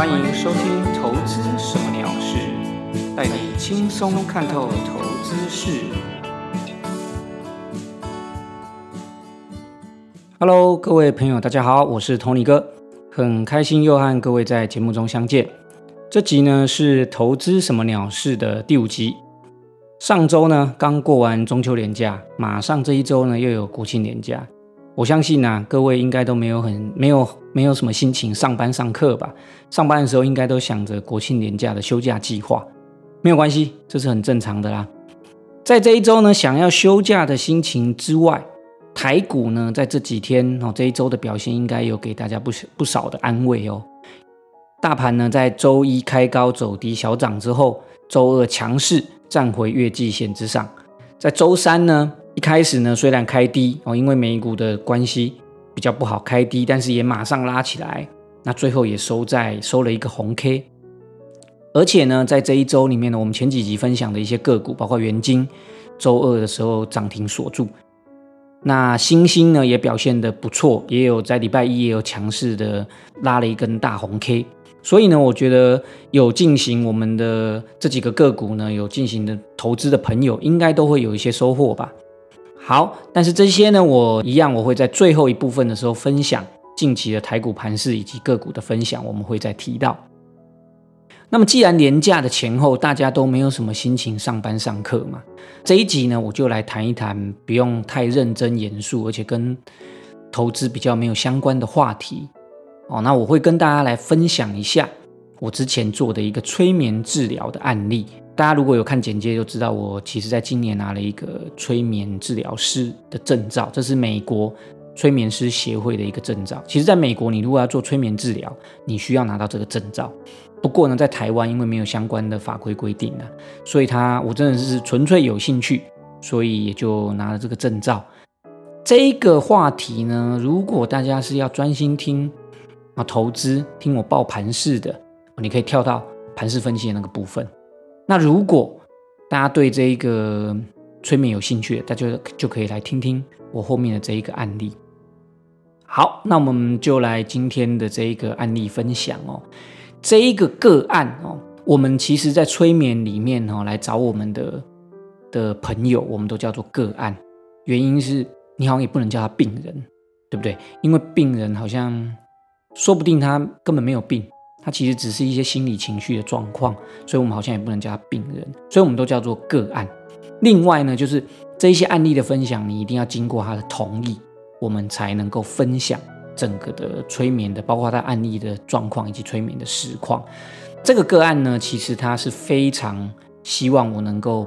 欢迎收听《投资什么鸟事》，带你轻松看透投资事。Hello，各位朋友，大家好，我是 Tony 哥，很开心又和各位在节目中相见。这集呢是《投资什么鸟事》的第五集。上周呢刚过完中秋连假，马上这一周呢又有国庆连假。我相信呢，各位应该都没有很没有没有什么心情上班上课吧？上班的时候应该都想着国庆年假的休假计划。没有关系，这是很正常的啦。在这一周呢，想要休假的心情之外，台股呢在这几天哦这一周的表现应该有给大家不不少的安慰哦。大盘呢在周一开高走低小涨之后，周二强势。站回月季线之上，在周三呢，一开始呢虽然开低哦，因为美股的关系比较不好开低，但是也马上拉起来，那最后也收在收了一个红 K，而且呢，在这一周里面呢，我们前几集分享的一些个股，包括元晶，周二的时候涨停锁住，那星星呢也表现的不错，也有在礼拜一也有强势的拉了一根大红 K。所以呢，我觉得有进行我们的这几个个股呢，有进行的投资的朋友，应该都会有一些收获吧。好，但是这些呢，我一样我会在最后一部分的时候分享近期的台股盘势以及个股的分享，我们会再提到。那么既然年假的前后大家都没有什么心情上班上课嘛，这一集呢，我就来谈一谈不用太认真严肃，而且跟投资比较没有相关的话题。哦，那我会跟大家来分享一下我之前做的一个催眠治疗的案例。大家如果有看简介就知道，我其实在今年拿了一个催眠治疗师的证照，这是美国催眠师协会的一个证照。其实，在美国，你如果要做催眠治疗，你需要拿到这个证照。不过呢，在台湾因为没有相关的法规规定啊，所以他我真的是纯粹有兴趣，所以也就拿了这个证照。这个话题呢，如果大家是要专心听。啊，投资听我报盘式的，你可以跳到盘势分析的那个部分。那如果大家对这一个催眠有兴趣，大家就可以来听听我后面的这一个案例。好，那我们就来今天的这一个案例分享哦。这一个个案哦，我们其实在催眠里面哦，来找我们的的朋友，我们都叫做个案。原因是你好像也不能叫他病人，对不对？因为病人好像。说不定他根本没有病，他其实只是一些心理情绪的状况，所以我们好像也不能叫他病人，所以我们都叫做个案。另外呢，就是这一些案例的分享，你一定要经过他的同意，我们才能够分享整个的催眠的，包括他案例的状况以及催眠的实况。这个个案呢，其实他是非常希望我能够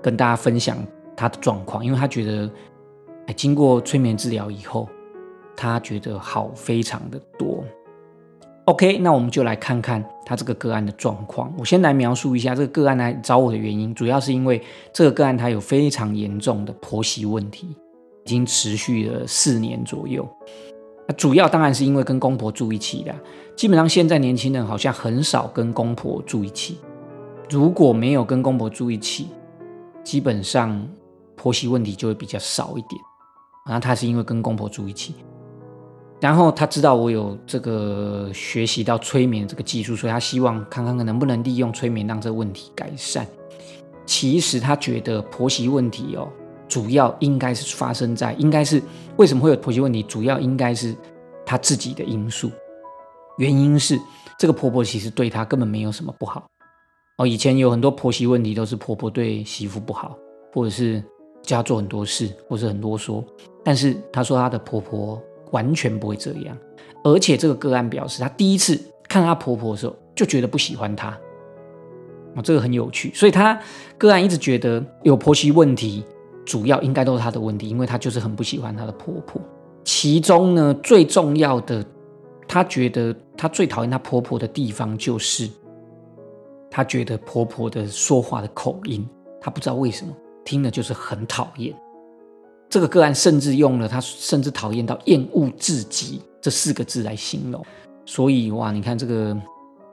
跟大家分享他的状况，因为他觉得，哎，经过催眠治疗以后。他觉得好非常的多，OK，那我们就来看看他这个个案的状况。我先来描述一下这个个案来找我的原因，主要是因为这个个案他有非常严重的婆媳问题，已经持续了四年左右。主要当然是因为跟公婆住一起的，基本上现在年轻人好像很少跟公婆住一起。如果没有跟公婆住一起，基本上婆媳问题就会比较少一点。然后他是因为跟公婆住一起。然后他知道我有这个学习到催眠这个技术，所以他希望看看能不能利用催眠让这个问题改善。其实他觉得婆媳问题哦，主要应该是发生在应该是为什么会有婆媳问题，主要应该是他自己的因素。原因是这个婆婆其实对他根本没有什么不好哦。以前有很多婆媳问题都是婆婆对媳妇不好，或者是家做很多事，或是很啰嗦。但是她说她的婆婆。完全不会这样，而且这个个案表示，她第一次看她婆婆的时候就觉得不喜欢她，哦，这个很有趣。所以她个案一直觉得有婆媳问题，主要应该都是她的问题，因为她就是很不喜欢她的婆婆。其中呢，最重要的，她觉得她最讨厌她婆婆的地方就是，她觉得婆婆的说话的口音，她不知道为什么听了就是很讨厌。这个个案甚至用了他甚至讨厌到厌恶至极这四个字来形容，所以哇，你看这个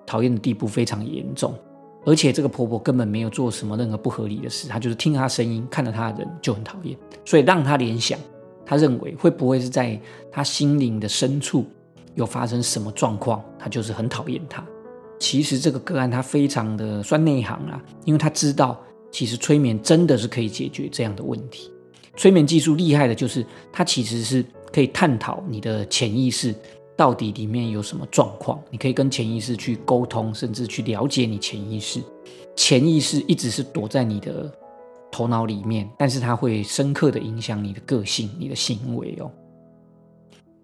讨厌的地步非常严重，而且这个婆婆根本没有做什么任何不合理的事，她就是听她声音、看到她的人就很讨厌，所以让她联想，她认为会不会是在她心灵的深处有发生什么状况，她就是很讨厌她。其实这个个案他非常的算内行啊，因为他知道其实催眠真的是可以解决这样的问题。催眠技术厉害的就是它其实是可以探讨你的潜意识到底里面有什么状况，你可以跟潜意识去沟通，甚至去了解你潜意识。潜意识一直是躲在你的头脑里面，但是它会深刻的影响你的个性、你的行为哦。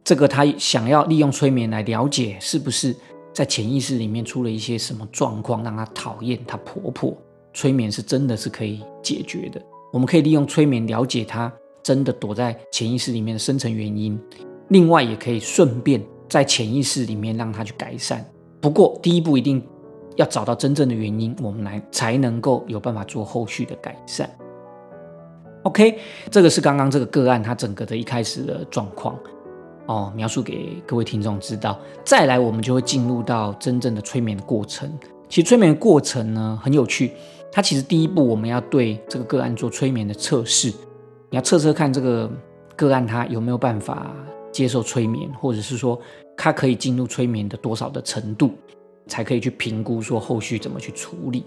这个他想要利用催眠来了解，是不是在潜意识里面出了一些什么状况，让他讨厌他婆婆？催眠是真的是可以解决的。我们可以利用催眠了解他真的躲在潜意识里面的深层原因，另外也可以顺便在潜意识里面让他去改善。不过第一步一定。要找到真正的原因，我们来才能够有办法做后续的改善。OK，这个是刚刚这个个案它整个的一开始的状况哦，描述给各位听众知道。再来，我们就会进入到真正的催眠过程。其实催眠过程呢很有趣，它其实第一步我们要对这个个案做催眠的测试，你要测测看这个个案他有没有办法接受催眠，或者是说他可以进入催眠的多少的程度。才可以去评估说后续怎么去处理。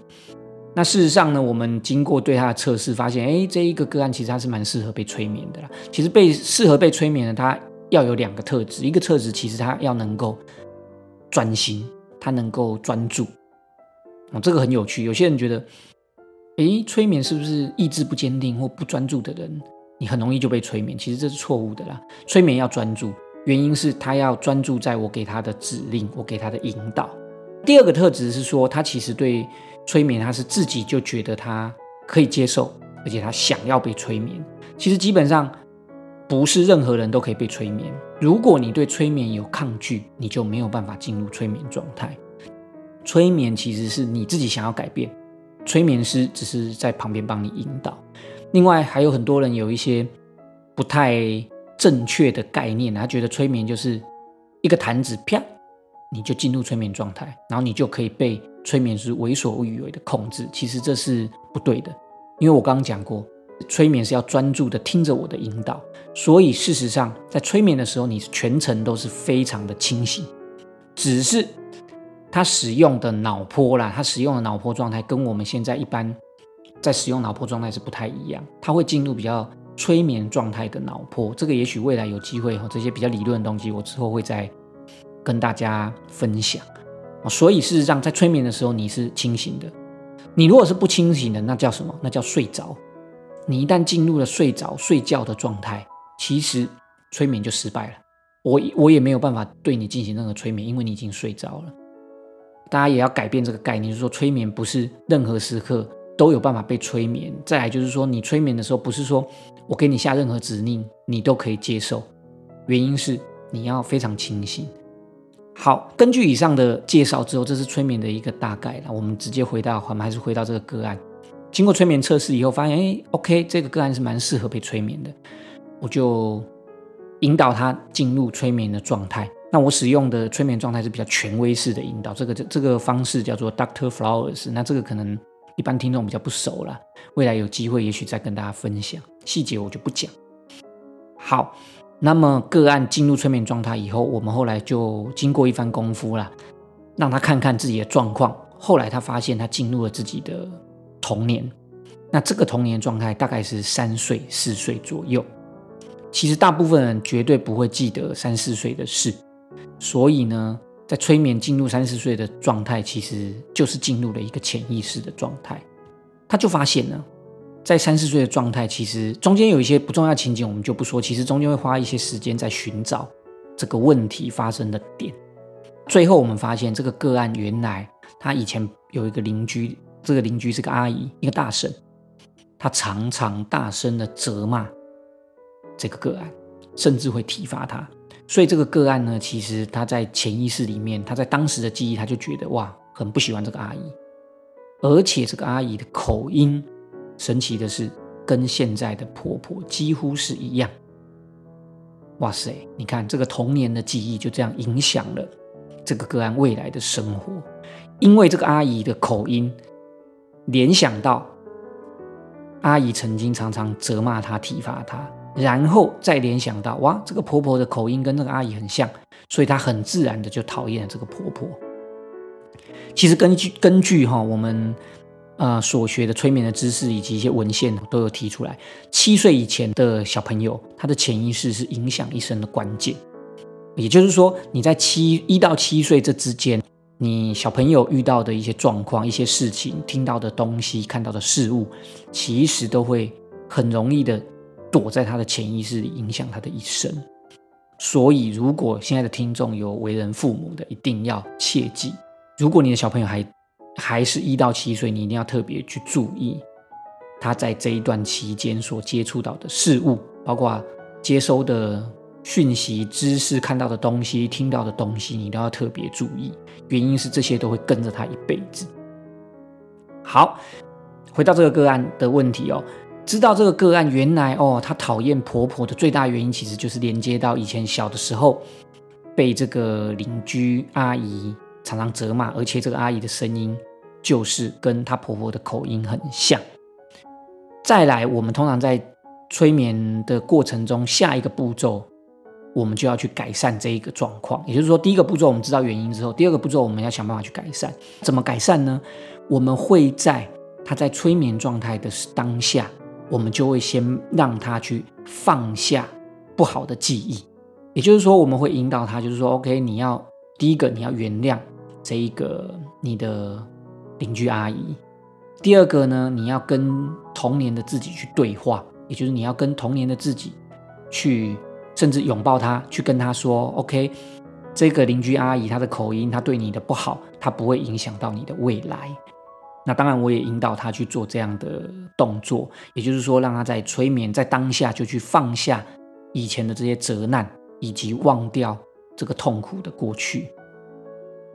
那事实上呢，我们经过对他的测试，发现，哎，这一个个案其实他是蛮适合被催眠的啦。其实被适合被催眠的，他要有两个特质，一个特质其实他要能够专心，他能够专注。哦，这个很有趣。有些人觉得，哎，催眠是不是意志不坚定或不专注的人，你很容易就被催眠？其实这是错误的啦。催眠要专注，原因是他要专注在我给他的指令，我给他的引导。第二个特质是说，他其实对催眠，他是自己就觉得他可以接受，而且他想要被催眠。其实基本上不是任何人都可以被催眠。如果你对催眠有抗拒，你就没有办法进入催眠状态。催眠其实是你自己想要改变，催眠师只是在旁边帮你引导。另外还有很多人有一些不太正确的概念，他觉得催眠就是一个弹指啪。你就进入催眠状态，然后你就可以被催眠师为所欲为的控制。其实这是不对的，因为我刚刚讲过，催眠是要专注的听着我的引导。所以事实上，在催眠的时候，你全程都是非常的清醒，只是他使用的脑波啦，他使用的脑波状态跟我们现在一般在使用脑波状态是不太一样。他会进入比较催眠状态的脑波，这个也许未来有机会哈，这些比较理论的东西，我之后会再。跟大家分享所以事实上，在催眠的时候你是清醒的。你如果是不清醒的，那叫什么？那叫睡着。你一旦进入了睡着、睡觉的状态，其实催眠就失败了。我我也没有办法对你进行任何催眠，因为你已经睡着了。大家也要改变这个概念，就是说催眠不是任何时刻都有办法被催眠。再来就是说，你催眠的时候，不是说我给你下任何指令，你都可以接受。原因是你要非常清醒。好，根据以上的介绍之后，这是催眠的一个大概了。我们直接回到，我们还是回到这个个案。经过催眠测试以后，发现哎，OK，这个个案是蛮适合被催眠的。我就引导他进入催眠的状态。那我使用的催眠状态是比较权威式的引导，这个这这个方式叫做 Doctor Flowers。那这个可能一般听众比较不熟了，未来有机会也许再跟大家分享细节，我就不讲。好。那么个案进入催眠状态以后，我们后来就经过一番功夫啦，让他看看自己的状况。后来他发现他进入了自己的童年，那这个童年状态大概是三岁、四岁左右。其实大部分人绝对不会记得三四岁的事，所以呢，在催眠进入三四岁的状态，其实就是进入了一个潜意识的状态。他就发现呢。在三四岁的状态，其实中间有一些不重要情景，我们就不说。其实中间会花一些时间在寻找这个问题发生的点。最后我们发现，这个个案原来他以前有一个邻居，这个邻居是个阿姨，一个大婶，她常常大声的责骂这个个案，甚至会体罚他。所以这个个案呢，其实他在潜意识里面，他在当时的记忆，他就觉得哇，很不喜欢这个阿姨，而且这个阿姨的口音。神奇的是，跟现在的婆婆几乎是一样。哇塞，你看这个童年的记忆就这样影响了这个个案未来的生活，因为这个阿姨的口音，联想到阿姨曾经常常责骂她、体罚她，然后再联想到哇，这个婆婆的口音跟那个阿姨很像，所以她很自然的就讨厌了这个婆婆。其实根据根据哈我们呃所学的催眠的知识以及一些文献都有提出来，七岁以前的小朋友他的潜意识是影响一生的关键。也就是说，你在七一到七岁这之间，你小朋友遇到的一些状况、一些事情、听到的东西、看到的事物，其实都会很容易的躲在他的潜意识里，影响他的一生。所以，如果现在的听众有为人父母的，一定要切记：如果你的小朋友还还是一到七岁，你一定要特别去注意他在这一段期间所接触到的事物，包括接收的。讯息、知识、看到的东西、听到的东西，你都要特别注意。原因是这些都会跟着他一辈子。好，回到这个个案的问题哦，知道这个个案原来哦，他讨厌婆婆的最大原因，其实就是连接到以前小的时候被这个邻居阿姨常常责骂，而且这个阿姨的声音就是跟她婆婆的口音很像。再来，我们通常在催眠的过程中，下一个步骤。我们就要去改善这一个状况，也就是说，第一个步骤我们知道原因之后，第二个步骤我们要想办法去改善。怎么改善呢？我们会在他在催眠状态的当下，我们就会先让他去放下不好的记忆，也就是说，我们会引导他，就是说，OK，你要第一个你要原谅这一个你的邻居阿姨，第二个呢，你要跟童年的自己去对话，也就是你要跟童年的自己去。甚至拥抱他，去跟他说：“OK，这个邻居阿姨她的口音，她对你的不好，她不会影响到你的未来。”那当然，我也引导他去做这样的动作，也就是说，让他在催眠，在当下就去放下以前的这些责难，以及忘掉这个痛苦的过去。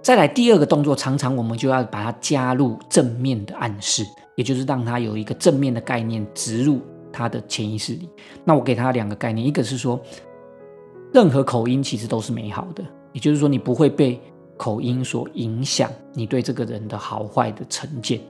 再来第二个动作，常常我们就要把它加入正面的暗示，也就是让他有一个正面的概念植入他的潜意识里。那我给他两个概念，一个是说。任何口音其实都是美好的，也就是说，你不会被口音所影响你对这个人的好坏的成见。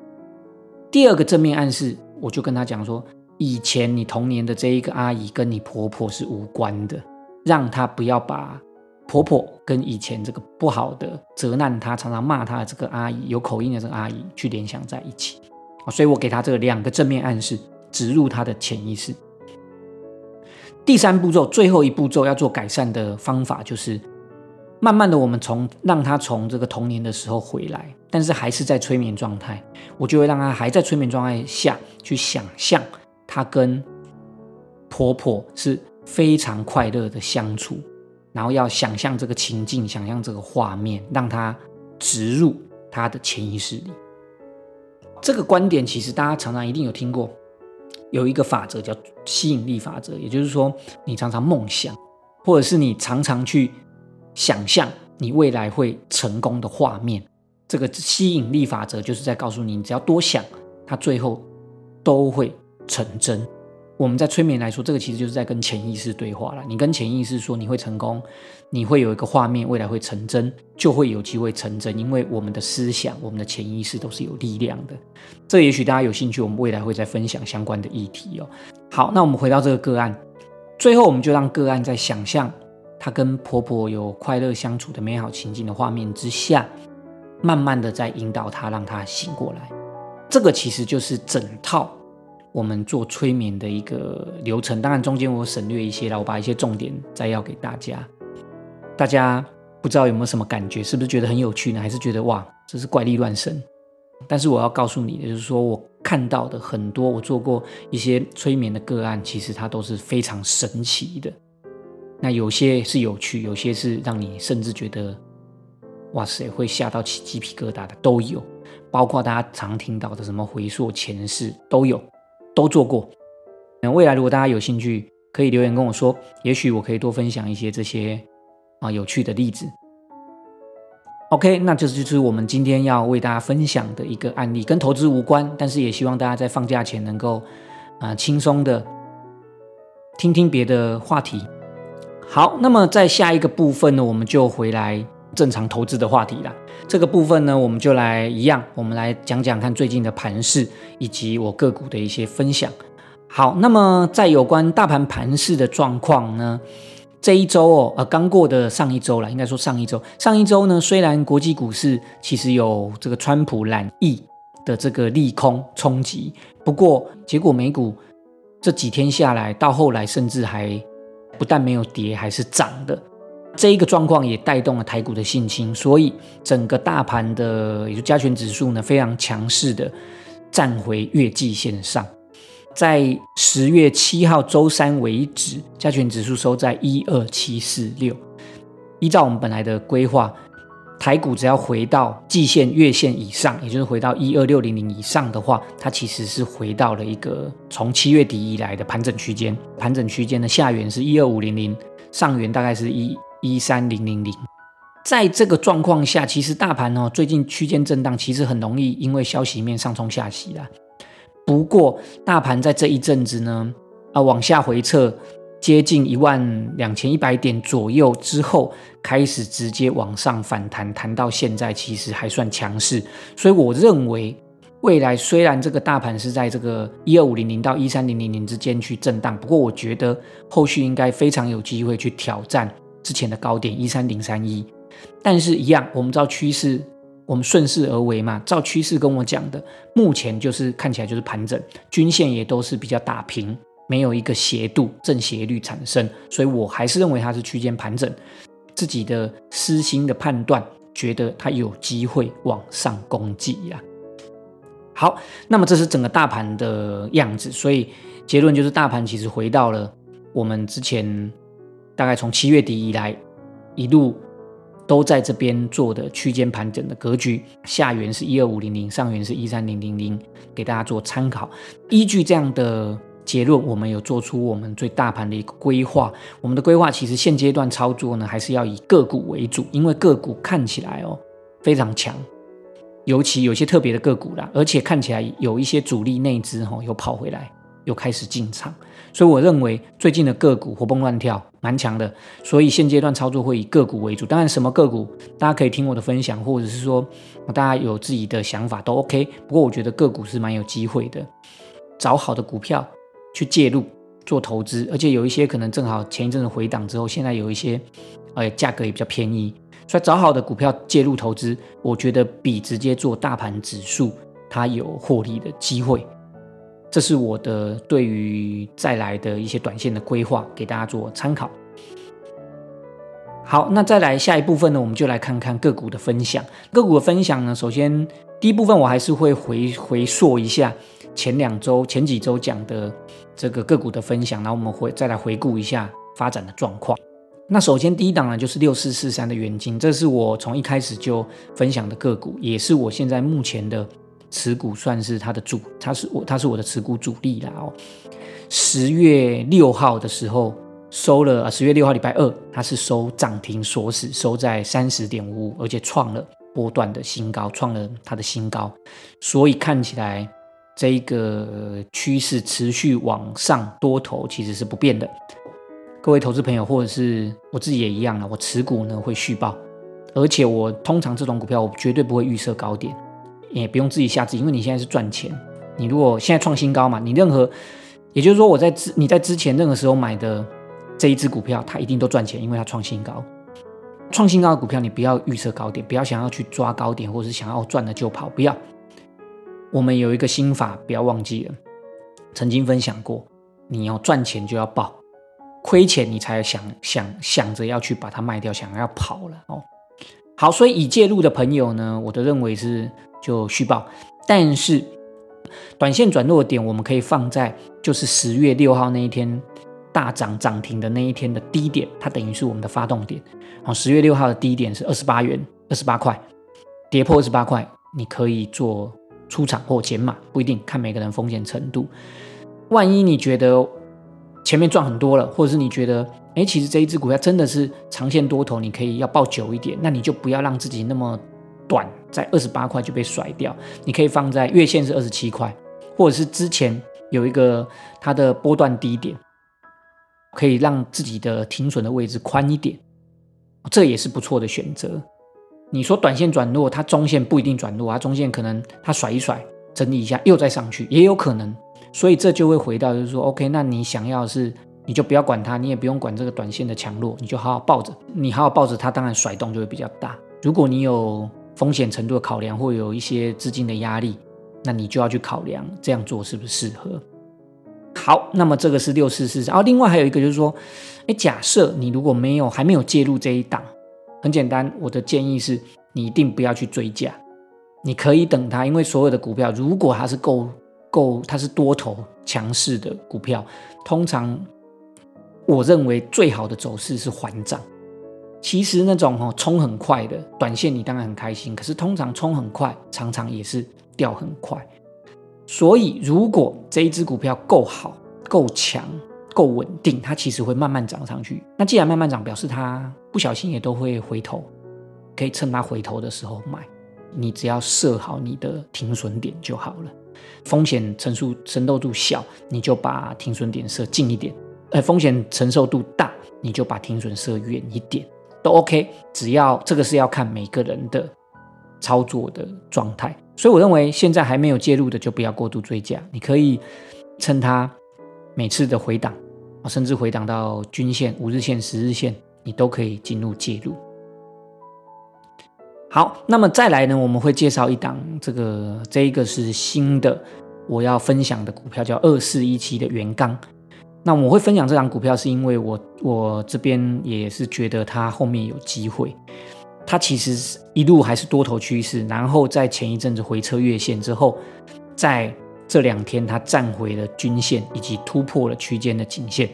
第二个正面暗示，我就跟他讲说，以前你童年的这一个阿姨跟你婆婆是无关的，让她不要把婆婆跟以前这个不好的责难她、常常骂她的这个阿姨、有口音的这个阿姨去联想在一起。所以我给他这两个正面暗示，植入他的潜意识。第三步骤，最后一步骤要做改善的方法，就是慢慢的，我们从让他从这个童年的时候回来，但是还是在催眠状态，我就会让他还在催眠状态下去想象他跟婆婆是非常快乐的相处，然后要想象这个情境，想象这个画面，让他植入他的潜意识里。这个观点其实大家常常一定有听过。有一个法则叫吸引力法则，也就是说，你常常梦想，或者是你常常去想象你未来会成功的画面，这个吸引力法则就是在告诉你，你只要多想，它最后都会成真。我们在催眠来说，这个其实就是在跟潜意识对话了。你跟潜意识说你会成功，你会有一个画面，未来会成真，就会有机会成真。因为我们的思想、我们的潜意识都是有力量的。这也许大家有兴趣，我们未来会再分享相关的议题哦。好，那我们回到这个个案，最后我们就让个案在想象她跟婆婆有快乐相处的美好情境的画面之下，慢慢的在引导她，让她醒过来。这个其实就是整套。我们做催眠的一个流程，当然中间我省略一些了，我把一些重点摘要给大家。大家不知道有没有什么感觉？是不是觉得很有趣呢？还是觉得哇，这是怪力乱神？但是我要告诉你的就是说，我看到的很多，我做过一些催眠的个案，其实它都是非常神奇的。那有些是有趣，有些是让你甚至觉得哇塞，会吓到起鸡皮疙瘩的都有，包括大家常听到的什么回溯前世都有。都做过。那未来如果大家有兴趣，可以留言跟我说，也许我可以多分享一些这些啊有趣的例子。OK，那这就是我们今天要为大家分享的一个案例，跟投资无关，但是也希望大家在放假前能够啊轻松的听听别的话题。好，那么在下一个部分呢，我们就回来正常投资的话题了。这个部分呢，我们就来一样，我们来讲讲看最近的盘势以及我个股的一些分享。好，那么在有关大盘盘势的状况呢，这一周哦，呃，刚过的上一周了，应该说上一周，上一周呢，虽然国际股市其实有这个川普染疫的这个利空冲击，不过结果美股这几天下来，到后来甚至还不但没有跌，还是涨的。这一个状况也带动了台股的信心，所以整个大盘的也就加权指数呢，非常强势的站回月季线上。在十月七号周三为止，加权指数收在一二七四六。依照我们本来的规划，台股只要回到季线、月线以上，也就是回到一二六零零以上的话，它其实是回到了一个从七月底以来的盘整区间。盘整区间的下缘是一二五零零，上缘大概是一一三零零零。在这个状况下，其实大盘哦最近区间震荡，其实很容易因为消息面上冲下洗啦。不过，大盘在这一阵子呢，啊，往下回撤接近一万两千一百点左右之后，开始直接往上反弹，弹到现在其实还算强势。所以我认为，未来虽然这个大盘是在这个一二五零零到一三零零零之间去震荡，不过我觉得后续应该非常有机会去挑战之前的高点一三零三一。但是，一样，我们知道趋势。我们顺势而为嘛，照趋势跟我讲的，目前就是看起来就是盘整，均线也都是比较打平，没有一个斜度正斜率产生，所以我还是认为它是区间盘整。自己的私心的判断，觉得它有机会往上攻击呀。好，那么这是整个大盘的样子，所以结论就是大盘其实回到了我们之前大概从七月底以来一路。都在这边做的区间盘整的格局，下缘是一二五零零，上缘是一三零零零，给大家做参考。依据这样的结论，我们有做出我们最大盘的一个规划。我们的规划其实现阶段操作呢，还是要以个股为主，因为个股看起来哦非常强，尤其有些特别的个股啦，而且看起来有一些主力内资哈又跑回来。又开始进场，所以我认为最近的个股活蹦乱跳，蛮强的。所以现阶段操作会以个股为主。当然，什么个股大家可以听我的分享，或者是说大家有自己的想法都 OK。不过我觉得个股是蛮有机会的，找好的股票去介入做投资，而且有一些可能正好前一阵子回档之后，现在有一些呃价格也比较便宜，所以找好的股票介入投资，我觉得比直接做大盘指数它有获利的机会。这是我的对于再来的一些短线的规划，给大家做参考。好，那再来下一部分呢，我们就来看看个股的分享。个股的分享呢，首先第一部分我还是会回回溯一下前两周、前几周讲的这个个股的分享，然后我们回再来回顾一下发展的状况。那首先第一档呢，就是六四四三的元金，这是我从一开始就分享的个股，也是我现在目前的。持股算是它的主，它是我，它是我的持股主力啦哦。十月六号的时候收了，十月六号礼拜二，它是收涨停锁死，收在三十点五五，而且创了波段的新高，创了它的新高，所以看起来这一个趋势持续往上多头其实是不变的。各位投资朋友，或者是我自己也一样了，我持股呢会续报，而且我通常这种股票我绝对不会预设高点。也不用自己下自己，因为你现在是赚钱。你如果现在创新高嘛，你任何，也就是说我在之你在之前任何时候买的这一只股票，它一定都赚钱，因为它创新高。创新高的股票，你不要预设高点，不要想要去抓高点，或者是想要赚了就跑，不要。我们有一个心法，不要忘记了，曾经分享过，你要赚钱就要报，亏钱你才想想想着要去把它卖掉，想要跑了哦。好，所以已介入的朋友呢，我的认为是。就续报，但是短线转弱点我们可以放在就是十月六号那一天大涨涨停的那一天的低点，它等于是我们的发动点。好，十月六号的低点是二十八元，二十八块，跌破二十八块，你可以做出场或减码，不一定看每个人风险程度。万一你觉得前面赚很多了，或者是你觉得哎，其实这一只股票真的是长线多头，你可以要抱久一点，那你就不要让自己那么。短在二十八块就被甩掉，你可以放在月线是二十七块，或者是之前有一个它的波段低点，可以让自己的停损的位置宽一点，这也是不错的选择。你说短线转弱，它中线不一定转弱啊，中线可能它甩一甩，整理一下又再上去，也有可能。所以这就会回到就是说，OK，那你想要是你就不要管它，你也不用管这个短线的强弱，你就好好抱着。你好好抱着它，当然甩动就会比较大。如果你有风险程度的考量，或有一些资金的压力，那你就要去考量这样做是不是适合。好，那么这个是六四四然后另外还有一个就是说，哎，假设你如果没有还没有介入这一档，很简单，我的建议是你一定不要去追价，你可以等它，因为所有的股票如果它是够够，它是多头强势的股票，通常我认为最好的走势是缓涨。其实那种哦冲很快的短线你当然很开心，可是通常冲很快，常常也是掉很快。所以，如果这一只股票够好、够强、够稳定，它其实会慢慢涨上去。那既然慢慢涨，表示它不小心也都会回头，可以趁它回头的时候买。你只要设好你的停损点就好了。风险承受承受度小，你就把停损点设近一点；呃，风险承受度大，你就把停损设远一点，都 OK。只要这个是要看每个人的操作的状态。所以我认为现在还没有介入的就不要过度追加，你可以趁它每次的回档甚至回档到均线、五日线、十日线，你都可以进入介入。好，那么再来呢，我们会介绍一档这个这一个是新的我要分享的股票，叫二四一七的原钢。那我会分享这档股票，是因为我我这边也是觉得它后面有机会。它其实一路还是多头趋势，然后在前一阵子回撤月线之后，在这两天它站回了均线，以及突破了区间的颈线。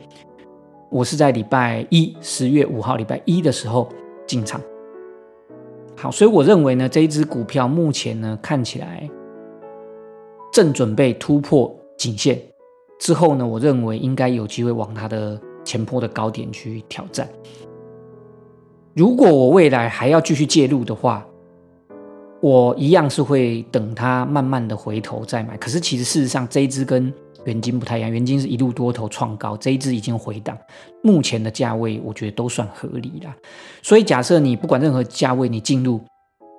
我是在礼拜一，十月五号礼拜一的时候进场。好，所以我认为呢，这一只股票目前呢看起来正准备突破颈线之后呢，我认为应该有机会往它的前坡的高点去挑战。如果我未来还要继续介入的话，我一样是会等它慢慢的回头再买。可是其实事实上这一支跟元金不太一样，元金是一路多头创高，这一支已经回档，目前的价位我觉得都算合理了。所以假设你不管任何价位，你进入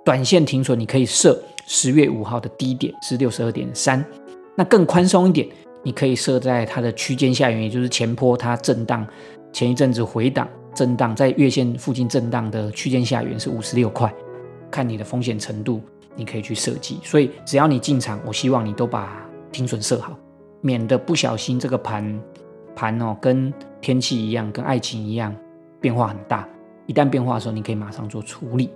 短线停损，你可以设十月五号的低点是六十二点三，那更宽松一点，你可以设在它的区间下缘，也就是前坡它震荡前一阵子回档。震荡在月线附近震荡的区间下缘是五十六块，看你的风险程度，你可以去设计。所以只要你进场，我希望你都把停损设好，免得不小心这个盘盘哦跟天气一样，跟爱情一样变化很大。一旦变化的时候，你可以马上做处理。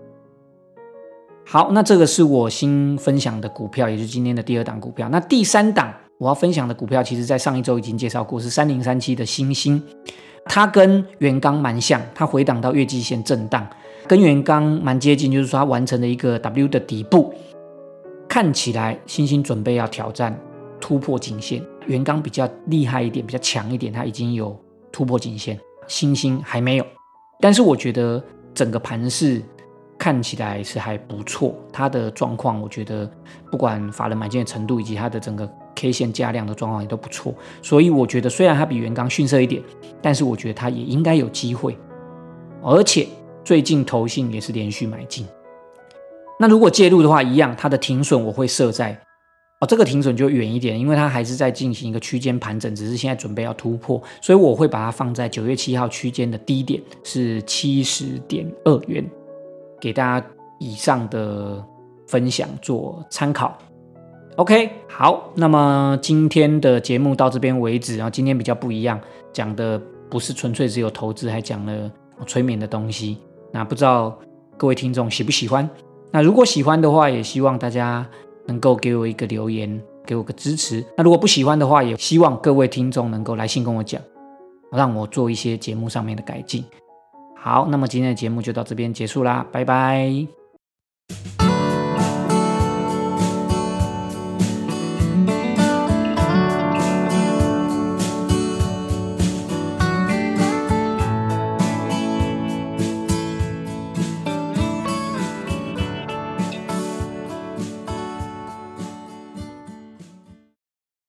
好，那这个是我新分享的股票，也就是今天的第二档股票。那第三档我要分享的股票，其实在上一周已经介绍过，是三零三七的星星。它跟元刚蛮像，它回档到月季线震荡，跟元刚蛮接近，就是说它完成了一个 W 的底部，看起来星星准备要挑战突破颈线。元刚比较厉害一点，比较强一点，它已经有突破颈线，星星还没有。但是我觉得整个盘势看起来是还不错，它的状况我觉得不管法人买进的程度以及它的整个。K 线加量的状况也都不错，所以我觉得虽然它比元刚逊色一点，但是我觉得它也应该有机会。而且最近投信也是连续买进。那如果介入的话，一样它的停损我会设在哦，这个停损就远一点，因为它还是在进行一个区间盘整，只是现在准备要突破，所以我会把它放在九月七号区间的低点是七十点二元，给大家以上的分享做参考。OK，好，那么今天的节目到这边为止。然后今天比较不一样，讲的不是纯粹只有投资，还讲了催眠的东西。那不知道各位听众喜不喜欢？那如果喜欢的话，也希望大家能够给我一个留言，给我个支持。那如果不喜欢的话，也希望各位听众能够来信跟我讲，让我做一些节目上面的改进。好，那么今天的节目就到这边结束啦，拜拜。